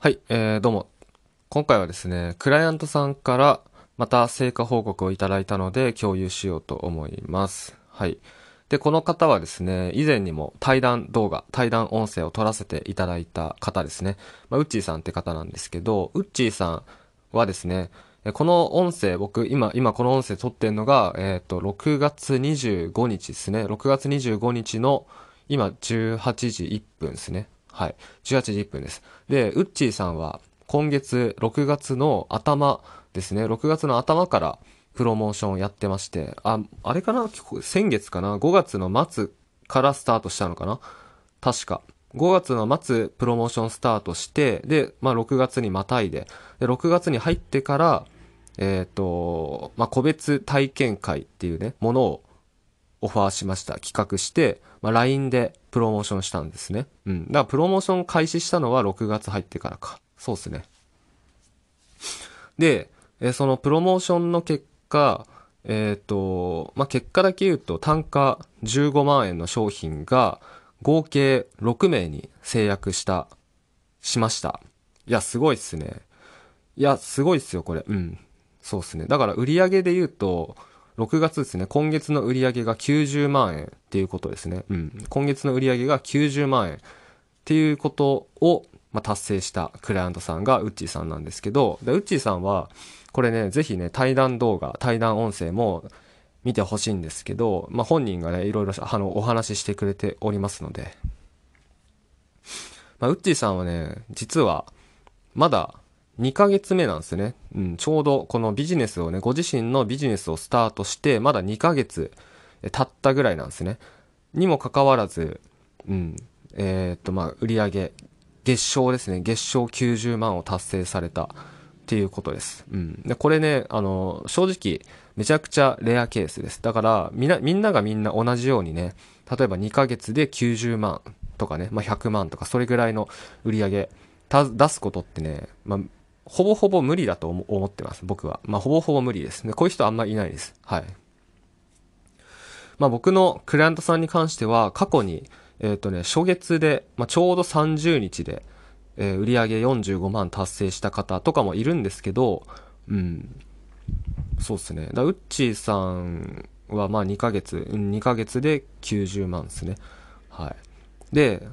はい、えー、どうも。今回はですね、クライアントさんからまた成果報告をいただいたので共有しようと思います。はい。で、この方はですね、以前にも対談動画、対談音声を撮らせていただいた方ですね。まあ、ウッチーさんって方なんですけど、ウッチーさんはですね、この音声、僕、今、今この音声撮ってんのが、えっ、と、6月25日ですね。6月25日の、今、18時1分ですね。はい。18時1分です。で、ウッチーさんは、今月、6月の頭ですね。6月の頭から、プロモーションをやってまして、あ、あれかな？先月かな ?5 月の末からスタートしたのかな？確か。5月の末、プロモーションスタートして、で、まあ、6月にまたいで、で、6月に入ってから、えっ、と、まあ、個別体験会っていうね、ものをオファーしました。企画して、まあ、LINE でプロモーションしたんですね。うん。だからプロモーション開始したのは6月入ってからか。そうですね。で、えそのプロモーションの結果、えっ、と、まあ、結果だけ言うと単価15万円の商品が合計6名に制約した、しました。いや、すごいっすね。いや、すごいっすよ、これ。うん。そうっすね。だから売り上げで言うと、6月ですね、今月の売り上げが90万円っていうことですね。うん。今月の売り上げが90万円っていうことを、まあ、達成したクライアントさんがウッチーさんなんですけど、でウッチーさんは、これね、ぜひね、対談動画、対談音声も見てほしいんですけど、まあ、本人がね、いろいろあのお話ししてくれておりますので、まあ、ウッチーさんはね、実は、まだ2ヶ月目なんですね。うん、ちょうどこのビジネスをね、ご自身のビジネスをスタートして、まだ2ヶ月経ったぐらいなんですね。にもかかわらず、うん、えーっと、まあ、売上月賞ですね。月賞90万を達成されたっていうことです。うん。で、これね、あの、正直、めちゃくちゃレアケースです。だから、みんな、みんながみんな同じようにね、例えば2ヶ月で90万とかね、まあ、100万とか、それぐらいの売り上げ出すことってね、まあ、ほぼほぼ無理だと思ってます、僕は。まあ、ほぼほぼ無理ですね。こういう人あんまりいないです。はい。まあ、僕のクライアントさんに関しては、過去に、えっ、とね、初月で、まあ、ちょうど30日で、えー売上45万達成した方とかもいるんですけど、うん。そうっすね。だウッチーさんは、まあ、2ヶ月、うん2ヶ月で90万ですね。はい。で、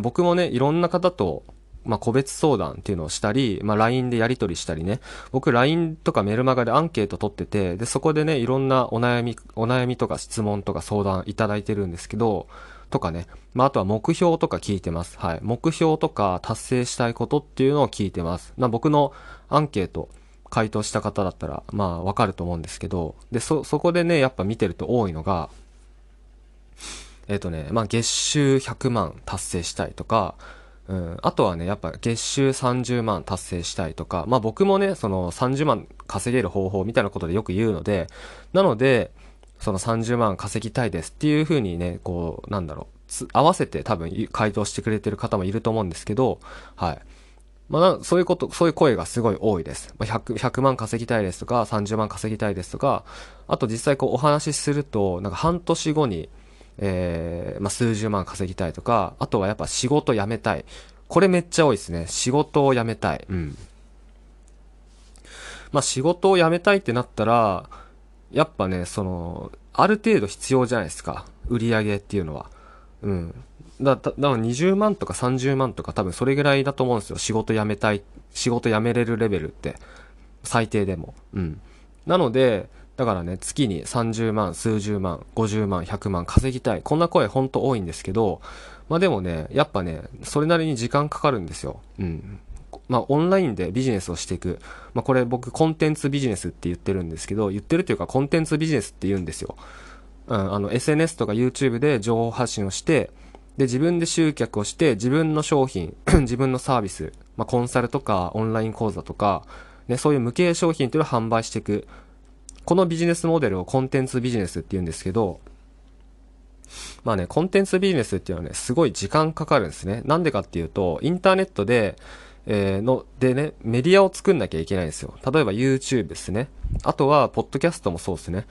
僕もね、いろんな方と、まあ、個別相談っていうのをしたり、まあ、LINE でやり取りしたりね。僕、LINE とかメルマガでアンケート取ってて、で、そこでね、いろんなお悩み、お悩みとか質問とか相談いただいてるんですけど、とかね。まあ、あとは目標とか聞いてます。はい。目標とか達成したいことっていうのを聞いてます。ま、僕のアンケート、回答した方だったら、まあ、わかると思うんですけど、で、そ、そこでね、やっぱ見てると多いのが、えっ、とね、まあ、月収100万達成したいとか、ん、あとはね、やっぱ月収30万達成したいとか、まあ僕もね、その30万稼げる方法みたいなことでよく言うので、なので、その30万稼ぎたいですっていう風にね、こう、なんだろう、合わせて多分回答してくれてる方もいると思うんですけど、はい。まあ、そういうこと、そういう声がすごい多いです。まあ、100、100万稼ぎたいですとか、30万稼ぎたいですとか、あと実際こうお話しすると、なんか半年後に、えー、まあ、数十万稼ぎたいとか、あとはやっぱ仕事辞めたい。これめっちゃ多いですね。仕事を辞めたい。うん。まあ、仕事を辞めたいってなったら、やっぱね、その、ある程度必要じゃないですか。売り上げっていうのは。うん。だ、だ、だから20万とか30万とか多分それぐらいだと思うんですよ。仕事辞めたい、仕事辞めれるレベルって。最低でも。うん。なので、だからね、月に30万、数十万、50万、100万稼ぎたい。こんな声ほんと多いんですけど、まあでもね、やっぱね、それなりに時間かかるんですよ。うん。まあオンラインでビジネスをしていく。まあこれ僕コンテンツビジネスって言ってるんですけど、言ってるというかコンテンツビジネスって言うんですよ。うん、あの SNS とか YouTube で情報発信をして、で、自分で集客をして、自分の商品、自分のサービス、まあコンサルとかオンライン講座とか、ね、そういう無形商品というのを販売していく。このビジネスモデルをコンテンツビジネスって言うんですけど、まあね、コンテンツビジネスっていうのはね、すごい時間かかるんですね。なんでかっていうと、インターネットで、えーの、でね、メディアを作んなきゃいけないんですよ。例えば YouTube ですね。あとは、ポッドキャストもそうですね。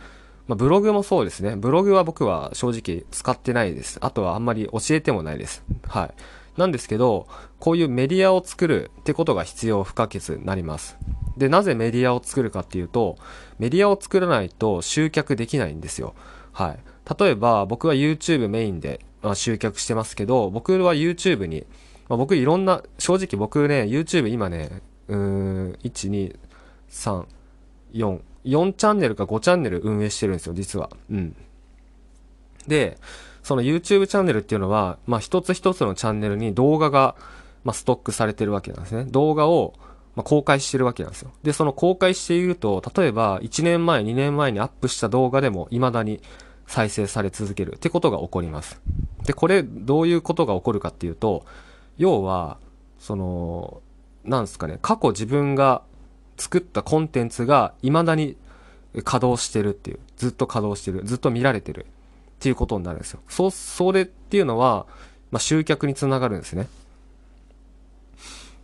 まあ、ブログもそうですね。ブログは僕は正直使ってないです。あとはあんまり教えてもないです。はい。なんですけど、こういうメディアを作るってことが必要不可欠になります。で、なぜメディアを作るかっていうと、メディアを作らないと集客できないんですよ。はい。例えば、僕は YouTube メインで、まあ、集客してますけど、僕は YouTube に、まあ、僕いろんな、正直僕ね、YouTube 今ね、うーん、1、2、3、4、4チャンネルか5チャンネル運営してるんですよ、実は。うん。で、その YouTube チャンネルっていうのは、まあ一つ一つのチャンネルに動画が、まあストックされてるわけなんですね。動画を、まあ、公開してるわけなんですよ。で、その公開していると、例えば1年前、2年前にアップした動画でも未だに再生され続けるってことが起こります。で、これどういうことが起こるかっていうと、要は、その、なんですかね、過去自分が作ったコンテンツが未だに稼働してるっていう、ずっと稼働してる、ずっと見られてるっていうことになるんですよ。そ、それっていうのは、まあ、集客につながるんですね。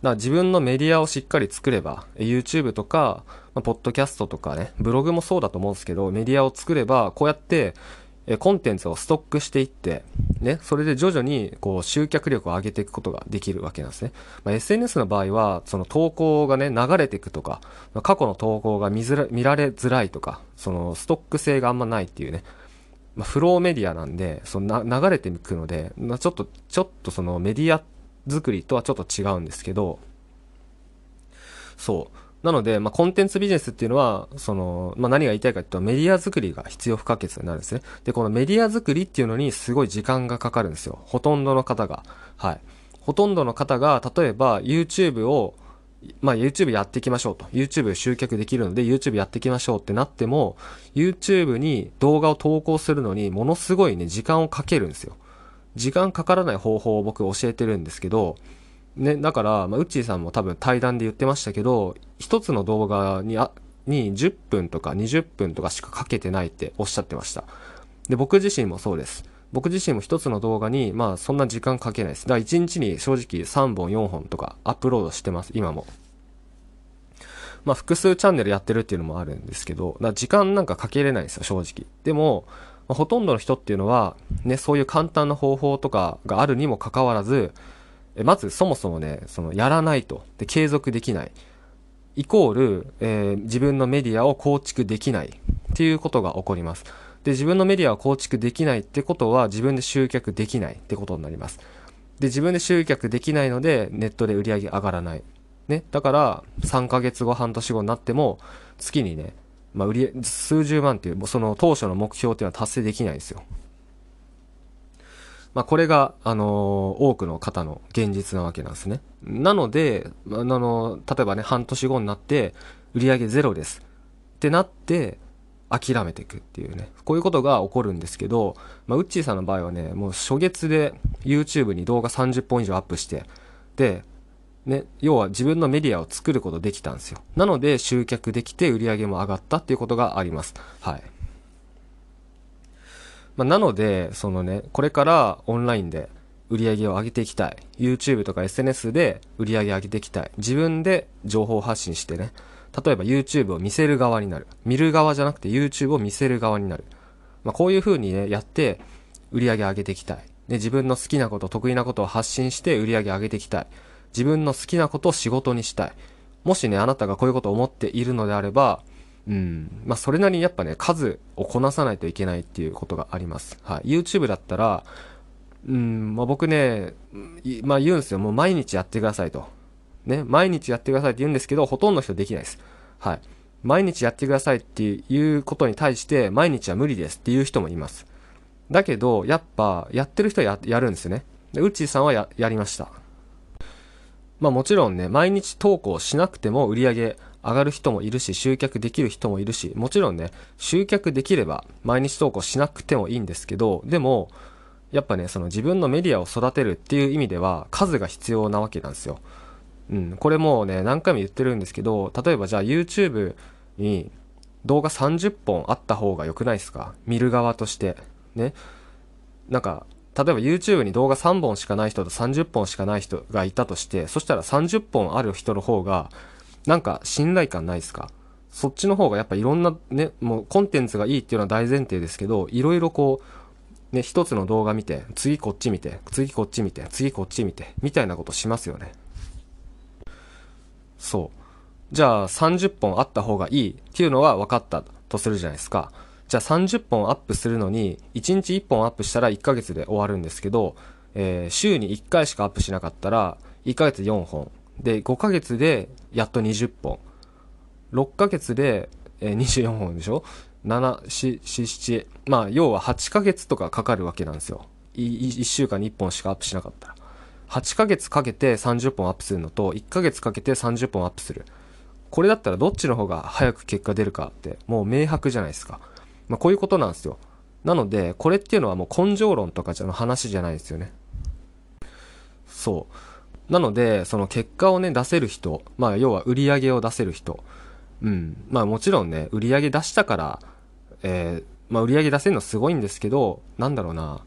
だ自分のメディアをしっかり作れば、YouTube とか、まあ、ポッドキャストとかね、ブログもそうだと思うんですけど、メディアを作れば、こうやって、えコンテンツをストックしていって、ね、それで徐々に、こう、集客力を上げていくことができるわけなんですね。まあ、SNS の場合は、その投稿がね、流れていくとか、まあ、過去の投稿が見づら、見られづらいとか、その、ストック性があんまないっていうね、まあ、フローメディアなんで、そのな流れていくので、まあ、ちょっと、ちょっとそのメディアって作りとはちょっと違うんですけど、そう。なので、まあ、コンテンツビジネスっていうのは、その、まあ、何が言いたいかっていうと、メディア作りが必要不可欠になるんですね。で、このメディア作りっていうのにすごい時間がかかるんですよ。ほとんどの方が。はい。ほとんどの方が、例えば YouTube を、まあ、YouTube やっていきましょうと。YouTube 集客できるので YouTube やっていきましょうってなっても、YouTube に動画を投稿するのにものすごいね、時間をかけるんですよ。時間かからない方法を僕教えてるんですけど、ね、だから、まあ、ウッチーさんも多分対談で言ってましたけど、一つの動画に、あ、に10分とか20分とかしかかけてないっておっしゃってました。で、僕自身もそうです。僕自身も一つの動画に、まあそんな時間かけないです。だから1日に正直3本4本とかアップロードしてます、今も。まあ複数チャンネルやってるっていうのもあるんですけど、だ時間なんかかけれないんですよ、正直。でも、まあ、ほとんどの人っていうのは、ね、そういう簡単な方法とかがあるにもかかわらず、えまずそもそもね、そのやらないと。で、継続できない。イコール、えー、自分のメディアを構築できないっていうことが起こります。で、自分のメディアを構築できないってことは自分で集客できないってことになります。で、自分で集客できないのでネットで売り上げ上がらない。ね。だから、3ヶ月後、半年後になっても、月にね、まあ、売り、数十万っていう、その当初の目標っていうのは達成できないんですよ。まあ、これが、あのー、多くの方の現実なわけなんですね。なので、あのー、例えばね、半年後になって、売上ゼロです。ってなって、諦めていくっていうね。こういうことが起こるんですけど、まあ、ウッチーさんの場合はね、もう初月で YouTube に動画30本以上アップして、で、ね、要は自分のメディアを作ることできたんですよ。なので集客できて売り上げも上がったっていうことがあります。はい。まあ、なので、そのね、これからオンラインで売り上げを上げていきたい。YouTube とか SNS で売り上げ上げていきたい。自分で情報発信してね。例えば YouTube を見せる側になる。見る側じゃなくて YouTube を見せる側になる。まあ、こういう風にね、やって売り上げ上げていきたい。で、自分の好きなこと、得意なことを発信して売り上げ上げていきたい。自分の好きなことを仕事にしたい。もしね、あなたがこういうことを思っているのであれば、うん。まあ、それなりにやっぱね、数をこなさないといけないっていうことがあります。はい。YouTube だったら、うん、まあ、僕ね、まあ、言うんですよ。もう毎日やってくださいと。ね。毎日やってくださいって言うんですけど、ほとんどの人できないです。はい。毎日やってくださいっていうことに対して、毎日は無理ですっていう人もいます。だけど、やっぱ、やってる人はややるんですよね。で、うちーさんはや、やりました。まあもちろんね、毎日投稿しなくても売り上げ上がる人もいるし、集客できる人もいるし、もちろんね、集客できれば毎日投稿しなくてもいいんですけど、でも、やっぱね、その自分のメディアを育てるっていう意味では数が必要なわけなんですよ。うん、これもうね、何回も言ってるんですけど、例えばじゃあ YouTube に動画30本あった方が良くないですか？見る側として。ね。なんか、例えば YouTube に動画3本しかない人と30本しかない人がいたとして、そしたら30本ある人の方がなんか信頼感ないですか？そっちの方がやっぱいろんなね、もうコンテンツがいいっていうのは大前提ですけど、いろいろこう、ね、一つの動画見て、次こっち見て、次こっち見て、次こっち見て、みたいなことしますよね。そう。じゃあ30本あった方がいいっていうのは分かったとするじゃないですか。じゃあ30本アップするのに、1日1本アップしたら1ヶ月で終わるんですけど、えー、週に1回しかアップしなかったら、1ヶ月4本。で、5ヶ月でやっと20本。6ヶ月で、えー、24本でしょ ?7、4、7、まあ、要は8ヶ月とかかかるわけなんですよ。1週間に1本しかアップしなかったら。8ヶ月かけて30本アップするのと、1ヶ月かけて30本アップする。これだったらどっちの方が早く結果出るかってもう明白じゃないですか。まあこういうことなんですよ。なので、これっていうのはもう根性論とかじゃの話じゃないですよね。そう。なので、その結果をね、出せる人、まあ要は売り上げを出せる人。うん。まあもちろんね、売り上げ出したから、えー、まあ売り上げ出せるのすごいんですけど、なんだろうな。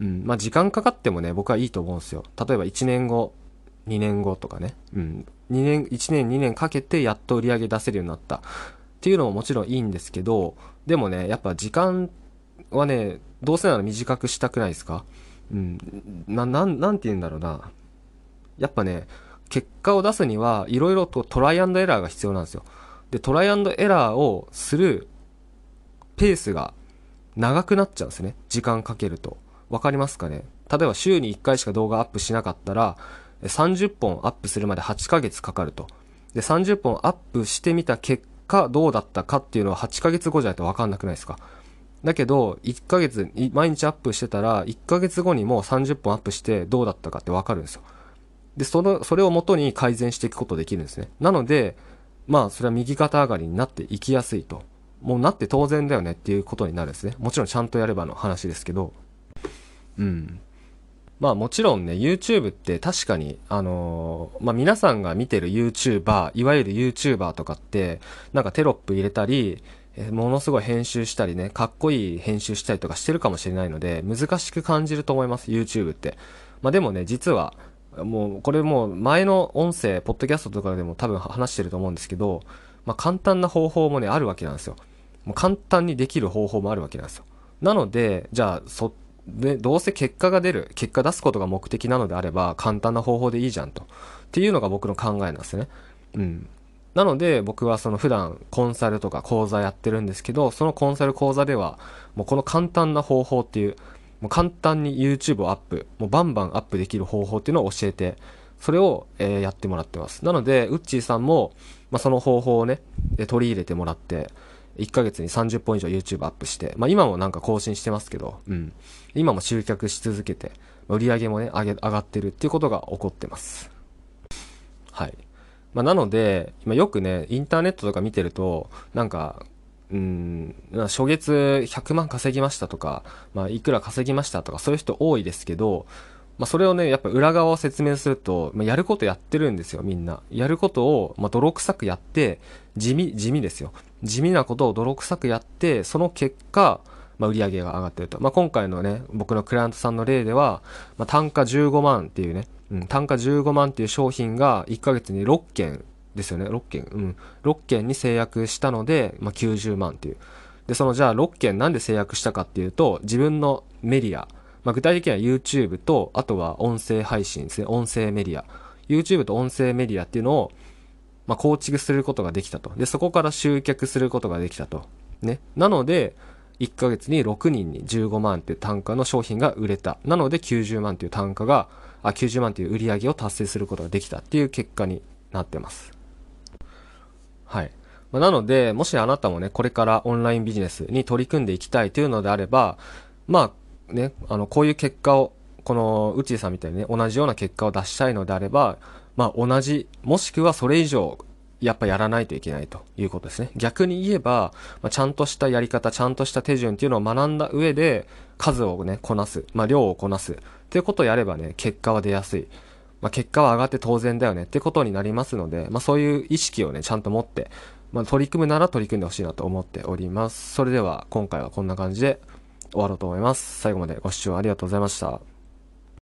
うん。まあ時間かかってもね、僕はいいと思うんですよ。例えば1年後、2年後とかね。うん。2年、1年2年かけてやっと売り上げ出せるようになった。っていうのももちろんいいんですけど、でもね、やっぱ時間はね、どうせなら短くしたくないですか？うん。な、なん、なんて言うんだろうな。やっぱね、結果を出すには、いろいろとトライアンドエラーが必要なんですよ。で、トライアンドエラーをするペースが長くなっちゃうんですね。時間かけると。わかりますかね？例えば週に1回しか動画アップしなかったら、30本アップするまで8ヶ月かかると。で、30本アップしてみた結果どうだったかっていうのは8ヶ月後じゃないとわかんなくないですか。だけど、1ヶ月、毎日アップしてたら、1ヶ月後にもう30本アップしてどうだったかってわかるんですよ。で、その、それをもとに改善していくことできるんですね。なので、まあ、それは右肩上がりになっていきやすいと。もうなって当然だよねっていうことになるんですね。もちろんちゃんとやればの話ですけど。うん。まあもちろんね、YouTube って確かに、あのー、まあ皆さんが見てる YouTuber、いわゆる YouTuber とかって、なんかテロップ入れたり、えものすごい編集したりね、かっこいい編集したりとかしてるかもしれないので、難しく感じると思います、YouTube って。まあでもね、実は、もう、これもう前の音声、ポッドキャストとかでも多分話してると思うんですけど、まあ簡単な方法もね、あるわけなんですよ。もう簡単にできる方法もあるわけなんですよ。なので、じゃあ、そ、で、どうせ結果が出る、結果出すことが目的なのであれば、簡単な方法でいいじゃんと。っていうのが僕の考えなんですね。うん。なので、僕はその普段コンサルとか講座やってるんですけど、そのコンサル講座では、もうこの簡単な方法っていう、もう簡単に YouTube をアップ、もうバンバンアップできる方法っていうのを教えて、それを、えー、やってもらってます。なので、ウッチーさんも、まあ、その方法をね、取り入れてもらって、1ヶ月に30本以上 YouTube アップして、まあ今もなんか更新してますけど、うん。今も集客し続けて、売り上げもね、上げ、上がってるっていうことが起こってます。はい。まあなので、今よくね、インターネットとか見てると、なんか、うん、初月100万稼ぎましたとか、まあいくら稼ぎましたとか、そういう人多いですけど、まあ、それをね、やっぱ裏側を説明すると、まあ、やることやってるんですよ、みんな。やることを、まあ、泥臭くやって、地味、地味ですよ。地味なことを泥臭くやって、その結果、まあ、売り上げが上がってると。まあ、今回のね、僕のクライアントさんの例では、まあ、単価15万っていうね、うん、単価15万っていう商品が1ヶ月に6件ですよね、6件。うん。6件に制約したので、まあ、90万っていう。で、そのじゃあ6件なんで制約したかっていうと、自分のメディア、まあ、具体的には YouTube と、あとは音声配信ですね。音声メディア。YouTube と音声メディアっていうのを、まあ、構築することができたと。で、そこから集客することができたと。ね。なので、1ヶ月に6人に15万っていう単価の商品が売れた。なので90万っていう単価が、あ、90万っていう売り上げを達成することができたっていう結果になってます。はい。まあ、なので、もしあなたもね、これからオンラインビジネスに取り組んでいきたいというのであれば、まあ、ね、あの、こういう結果を、この、うちさんみたいにね、同じような結果を出したいのであれば、まあ、同じ、もしくはそれ以上、やっぱやらないといけないということですね。逆に言えば、まあ、ちゃんとしたやり方、ちゃんとした手順っていうのを学んだ上で、数をね、こなす、まあ、量をこなす、っていうことをやればね、結果は出やすい。まあ、結果は上がって当然だよねってことになりますので、まあ、そういう意識をね、ちゃんと持って、まあ、取り組むなら取り組んでほしいなと思っております。それでは、今回はこんな感じで、終わろうと思います。最後までご視聴ありがとうございました。